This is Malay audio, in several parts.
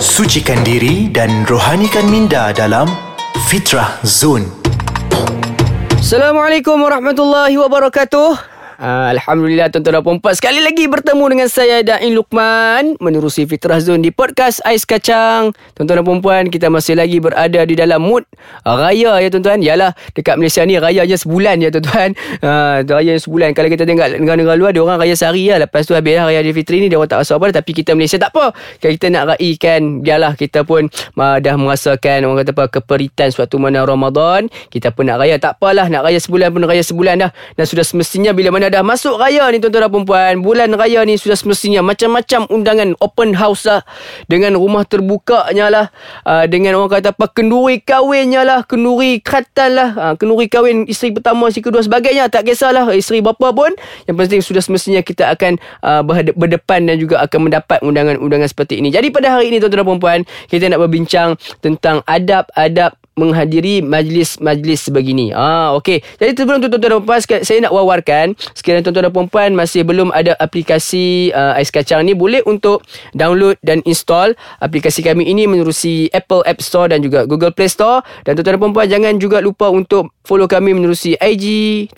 Sucikan diri dan rohanikan minda dalam Fitrah Zone. Assalamualaikum warahmatullahi wabarakatuh. Uh, Alhamdulillah tuan-tuan dan puan Sekali lagi bertemu dengan saya Dain Luqman Menerusi Fitrah Zone di podcast Ais Kacang. Tuan-tuan dan puan Kita masih lagi berada di dalam mood Raya ya tuan-tuan. Yalah dekat Malaysia ni raya je sebulan ya tuan-tuan. Uh, Raya sebulan. Kalau kita tengok negara-negara luar Dia orang raya sehari lah Lepas tu habis lah raya di Fitri ni Dia orang tak rasa apa Tapi kita Malaysia tak apa. Kalau kita nak raikan Biarlah. Kita pun uh, Dah merasakan Orang kata apa Keperitan suatu mana Ramadan. Kita pun nak raya. Tak apalah Nak raya sebulan pun raya sebulan dah. Dan sudah semestinya Bila mana dah masuk raya ni tuan-tuan dan puan Bulan raya ni sudah semestinya Macam-macam undangan open house lah. Dengan rumah terbukanya lah. Uh, Dengan orang kata apa Kenduri kahwinnya lah. Kenduri khatan lah. Uh, Kenduri kahwin isteri pertama, isteri kedua sebagainya. Tak kisahlah isteri berapa pun. Yang penting sudah semestinya kita akan uh, berdepan Dan juga akan mendapat undangan-undangan seperti ini. Jadi pada hari ini tuan-tuan dan puan Kita nak berbincang tentang adab-adab menghadiri majlis-majlis sebegini. Ah, okey. Jadi sebelum tuan-tuan dan puan saya nak wawarkan sekiranya tuan-tuan dan puan masih belum ada aplikasi uh, ais kacang ni boleh untuk download dan install aplikasi kami ini menerusi Apple App Store dan juga Google Play Store dan tuan-tuan dan puan jangan juga lupa untuk follow kami menerusi IG,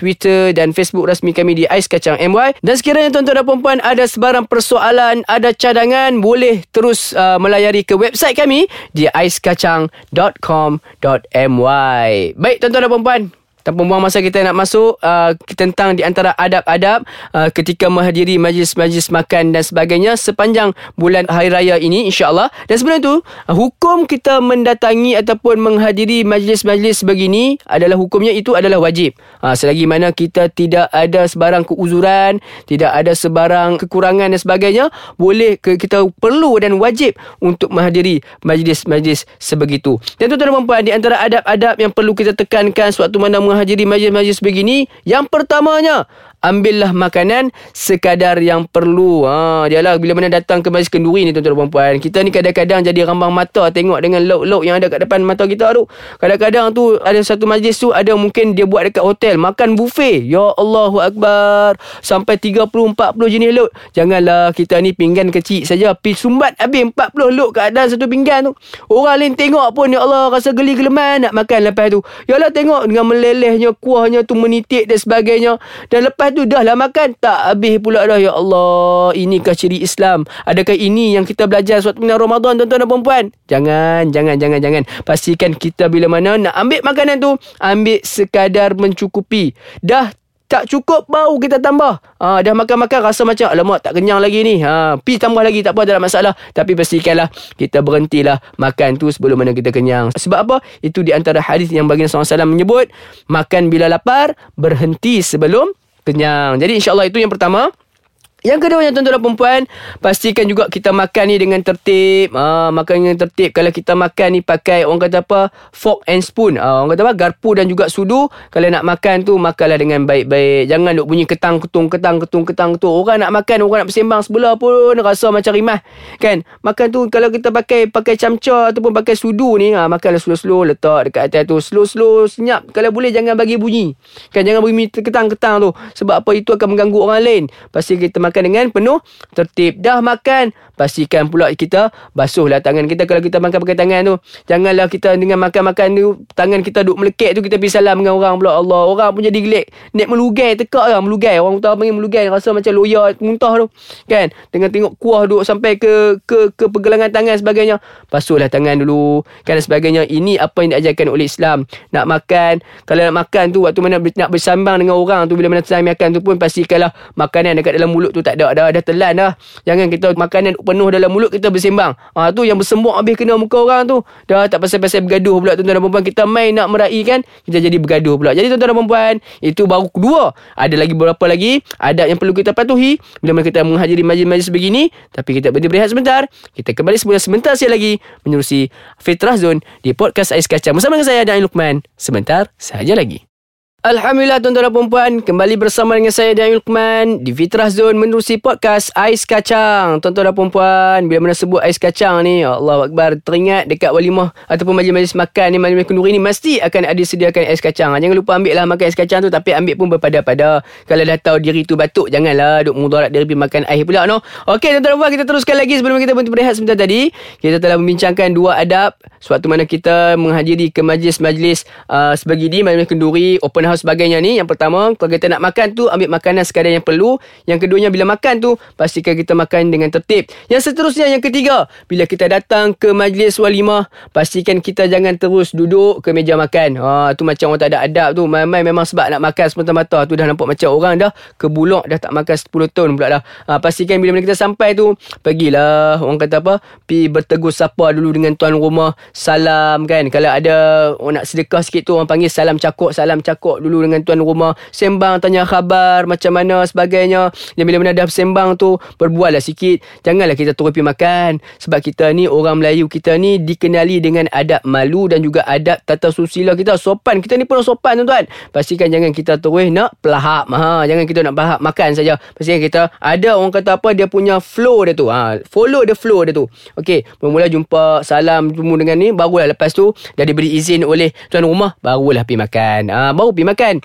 Twitter dan Facebook rasmi kami di Ais Kacang MY. Dan sekiranya tuan-tuan dan puan ada sebarang persoalan, ada cadangan boleh terus uh, melayari ke website kami di aiskacang.com.my my. Baik tuan-tuan dan puan Tanpa buang masa kita nak masuk uh, Tentang di antara adab-adab uh, Ketika menghadiri majlis-majlis makan dan sebagainya Sepanjang bulan Hari Raya ini insyaAllah. Dan sebelum itu uh, Hukum kita mendatangi ataupun menghadiri majlis-majlis begini Adalah hukumnya itu adalah wajib. Uh, Selagi mana kita tidak ada sebarang keuzuran Tidak ada sebarang kekurangan dan sebagainya Boleh ke, kita perlu dan wajib Untuk menghadiri majlis-majlis sebegitu. Dan tuan-tuan dan puan Di antara adab-adab yang perlu kita tekankan Suatu mana menghadiri majlis-majlis begini Yang pertamanya ambillah makanan sekadar yang perlu. Ha, dialah bila mana datang ke majlis kenduri ni tuan-tuan dan puan Kita ni kadang-kadang jadi rambang mata tengok dengan lauk-lauk yang ada kat depan mata kita tu. Kadang-kadang tu ada satu majlis tu ada mungkin dia buat dekat hotel makan buffet. Ya Allahu akbar. Sampai 30 40 jenis lauk. Janganlah kita ni pinggan kecil saja pi sumbat habis 40 lauk kat dalam satu pinggan tu. Orang lain tengok pun ya Allah rasa geli geleman nak makan lepas tu. Yalah tengok dengan melelehnya kuahnya tu menitik dan sebagainya. Dan lepas tu dah lah makan tak habis pula dah ya Allah inikah ciri Islam adakah ini yang kita belajar suatu minat Ramadan tuan-tuan dan puan jangan jangan jangan jangan pastikan kita bila mana nak ambil makanan tu ambil sekadar mencukupi dah tak cukup bau kita tambah. Ha, dah makan-makan rasa macam alamak tak kenyang lagi ni. Ha, pi tambah lagi tak apa tak ada masalah. Tapi pastikanlah kita berhentilah makan tu sebelum mana kita kenyang. Sebab apa? Itu di antara hadis yang baginda SAW menyebut makan bila lapar, berhenti sebelum kenyang. Jadi insyaAllah itu yang pertama. Yang kedua yang tuan-tuan dan perempuan Pastikan juga kita makan ni dengan tertib. Ha, Makan dengan tertib. Kalau kita makan ni pakai orang kata apa Fork and spoon. Ha, Orang kata apa Garpu dan juga sudu. Kalau nak makan tu Makanlah dengan baik-baik. Jangan duk bunyi ketang ketung ketang ketung ketang ketung Orang nak makan Orang nak bersembang sebelah pun Rasa macam rimah Kan? Makan tu Kalau kita pakai Pakai camca Ataupun pakai sudu ni ha, Makanlah slow-slow Letak dekat atas tu. Slow-slow Senyap. Kalau boleh jangan bagi bunyi. Kan jangan bunyi ketang-ketang tu. Sebab apa? Itu akan mengganggu orang lain. Pasti kita makan makan dengan penuh tertib. Dah makan, pastikan pula kita basuhlah tangan kita kalau kita makan pakai tangan tu. Janganlah kita dengan makan-makan tu tangan kita duk melekek tu kita pergi salam dengan orang pula Allah. Orang pun jadi gelek. Nek melugai tekak lah melugai. Orang utara panggil melugai rasa macam loya muntah tu. Kan? Dengan tengok kuah duk sampai ke ke ke pergelangan tangan sebagainya. Basuhlah tangan dulu. Kan sebagainya. Ini apa yang diajarkan oleh Islam. Nak makan, kalau nak makan tu waktu mana nak bersambang dengan orang tu bila mana time makan tu pun pastikanlah makanan dekat dalam mulut tu tak ada dah dah telan dah. Jangan kita makanan penuh dalam mulut kita bersembang. Ha tu yang bersembuk habis kena muka orang tu. Dah tak pasal-pasal bergaduh pula tuan-tuan dan puan kita main nak meraikan kita jadi bergaduh pula. Jadi tuan-tuan dan puan itu baru kedua. Ada lagi beberapa lagi adab yang perlu kita patuhi. Bila kita menghadiri majlis-majlis begini tapi kita berhenti berehat sebentar kita kembali semula sebentar sekali lagi menerusi Fitrah Zone di podcast Ais Kacang bersama dengan saya Dan Lukman. Sebentar saja lagi Alhamdulillah tuan-tuan dan puan Kembali bersama dengan saya Dan Lukman Di Fitrah Zone Menerusi podcast Ais Kacang. Tuan-tuan dan puan Bila mana sebut ais kacang ni Allah Akbar Teringat dekat walimah Ataupun majlis-majlis makan ni Majlis kenduri ni Mesti akan ada sediakan ais kacang. Jangan lupa ambil lah makan ais kacang tu Tapi ambil pun berpada-pada. Kalau dah tahu diri tu batuk Janganlah duk mudarat diri pergi makan air pula no? Okey tuan-tuan dan puan Kita teruskan lagi Sebelum kita berhenti berehat sebentar tadi. Kita telah membincangkan dua adab Suatu mana kita menghadiri ke majlis-majlis uh, Sebegini Majlis kenduri Open hal sebagainya ni. Yang pertama Kalau kita nak makan tu Ambil makanan sekadar yang perlu. Yang keduanya Bila makan tu Pastikan kita makan dengan tertib. Yang seterusnya Yang ketiga Bila kita datang ke majlis walimah Pastikan kita jangan terus duduk ke meja makan. Ha, Tu macam orang tak ada adab tu. Main-main memang sebab nak makan semata-mata. Tu dah nampak macam orang dah Kebulok dah tak makan 10 tahun pula dah. Ha, Pastikan bila kita sampai tu Pergilah Orang kata apa Pi bertegur sapa dulu dengan tuan rumah. Salam kan? Kalau ada Orang nak sedekah sikit tu Orang panggil salam cakok Salam cakok dulu dengan tuan rumah Sembang tanya khabar Macam mana sebagainya. Dan bila mana dah sembang tu Berbual lah sikit. Janganlah kita terus pergi makan. Sebab kita ni Orang Melayu kita ni Dikenali dengan adab malu Dan juga adab tata susila kita. Sopan. Kita ni pun sopan tuan-tuan. Pastikan jangan kita terus nak pelahap. Ha, Jangan kita nak pelahap makan saja. Pastikan kita Ada orang kata apa Dia punya flow dia tu. Ha, Follow the flow dia tu. Okay Mula-mula jumpa Salam Jumpa dengan ni. Barulah lepas tu Dah diberi izin oleh Tuan rumah Barulah pergi makan. Ha, Baru pergi makan kan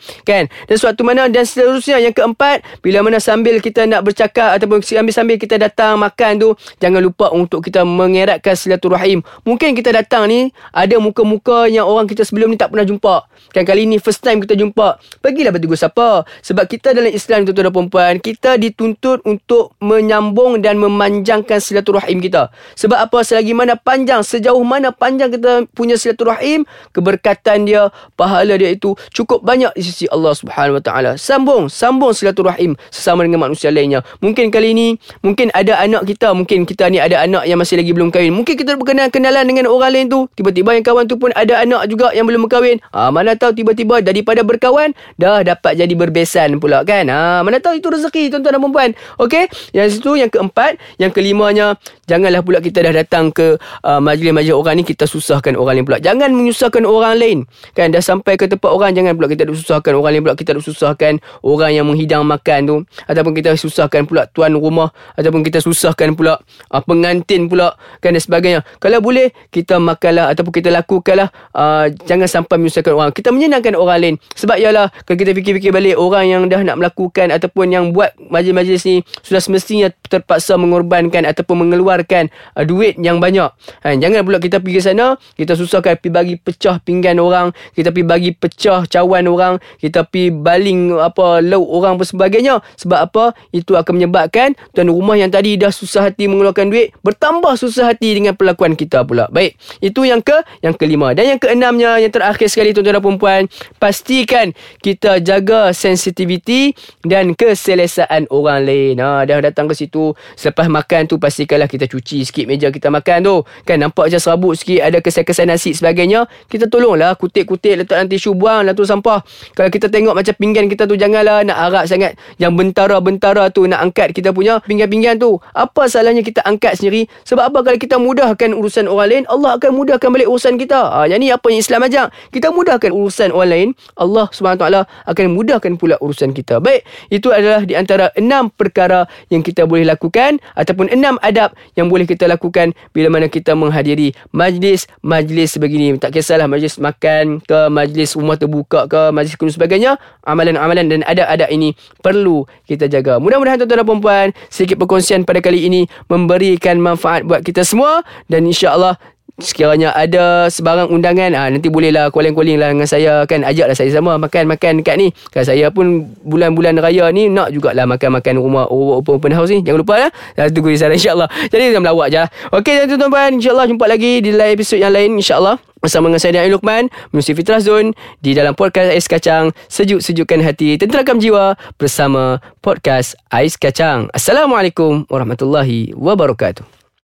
dan suatu mana dan seterusnya. Yang keempat bila mana sambil kita nak bercakap ataupun sambil-sambil kita datang makan tu jangan lupa untuk kita mengeratkan silaturahim. Mungkin kita datang ni ada muka-muka yang orang kita sebelum ni tak pernah jumpa. Kan kali ni first time kita jumpa. Pergilah bertegur siapa sebab kita dalam Islam tuan-tuan dan puan kita dituntut untuk menyambung dan memanjangkan silaturahim kita. Sebab apa? Selagi mana panjang sejauh mana panjang kita punya silaturahim keberkatan dia pahala dia itu cukup banyak di sisi Allah Subhanahu Wa Taala. Sambung, sambung silaturahim sesama dengan manusia lainnya. Mungkin kali ini, mungkin ada anak kita, mungkin kita ni ada anak yang masih lagi belum kahwin. Mungkin kita berkenalan kenalan dengan orang lain tu. Tiba-tiba yang kawan tu pun ada anak juga yang belum berkahwin. Ha, mana tahu tiba-tiba daripada berkawan dah dapat jadi berbesan pula kan. Ha, mana tahu itu rezeki tuan-tuan dan puan Okey, yang situ yang keempat, yang kelimanya janganlah pula kita dah datang ke uh, majlis-majlis orang ni kita susahkan orang lain pula. Jangan menyusahkan orang lain. Kan dah sampai ke tempat orang jangan pula kita susahkan orang lain pula kita nak susahkan orang yang menghidang makan tu. Ataupun kita susahkan pula tuan rumah ataupun kita susahkan pula uh, pengantin pula kan dan sebagainya. Kalau boleh kita makanlah ataupun kita lakukanlah uh, jangan sampai menyusahkan orang. Kita menyenangkan orang lain. Sebab ialah kalau kita fikir-fikir balik orang yang dah nak melakukan ataupun yang buat majlis-majlis ni sudah semestinya terpaksa mengorbankan ataupun mengeluarkan uh, duit yang banyak. Ha, jangan pula kita pergi sana kita susahkan pergi bagi pecah pinggan orang kita pergi bagi pecah cawan orang kita pi baling apa lauk orang pun sebagainya. Sebab apa? Itu akan menyebabkan tuan rumah yang tadi dah susah hati mengeluarkan duit bertambah susah hati dengan perlakuan kita pula. Baik itu yang ke yang kelima. Dan yang keenamnya yang terakhir sekali tuan-tuan dan puan pastikan kita jaga sensitiviti dan keselesaan orang lain. Ha dah datang ke situ selepas makan tu pastikanlah kita cuci sikit meja kita makan tu. Kan nampak macam serabut sikit ada kesan-kesan nasi sebagainya kita tolonglah kutip-kutip letak nanti tisu buang lah tu sampah kalau kita tengok macam pinggan kita tu Janganlah nak harap sangat. Yang bentara-bentara tu Nak angkat kita punya pinggan-pinggan tu. Apa salahnya kita angkat sendiri? Sebab apa kalau kita mudahkan urusan orang lain Allah akan mudahkan balik urusan kita. Ha, Yang ni apa yang Islam ajak Kita mudahkan urusan orang lain Allah SWT akan mudahkan pula urusan kita. Baik Itu adalah di antara enam perkara Yang kita boleh lakukan Ataupun enam adab Yang boleh kita lakukan Bila mana kita menghadiri Majlis-majlis begini. Tak kisahlah majlis makan ke Majlis rumah terbuka ke Majlis dan sebagainya amalan-amalan dan ada-ada ini perlu kita jaga. Mudah-mudahan tuan-tuan dan puan sedikit perkongsian pada kali ini memberikan manfaat buat kita semua dan insya-Allah Sekiranya ada sebarang undangan ah Nanti bolehlah calling-calling lah dengan saya. Kan ajaklah saya sama makan-makan dekat ni. Kan saya pun bulan-bulan raya ni Nak jugalah makan-makan rumah open, open house ni. Jangan lupa lah Dah tunggu di sana insyaAllah. Jadi kita melawak je Okey tuan-tuan InsyaAllah jumpa lagi di lain episod yang lain InsyaAllah. Bersama dengan saya dan Lukman Menusi Fitrah Zone Di dalam podcast Ais Kacang Sejuk-sejukkan hati Tenterakam jiwa Bersama podcast Ais Kacang. Assalamualaikum Warahmatullahi Wabarakatuh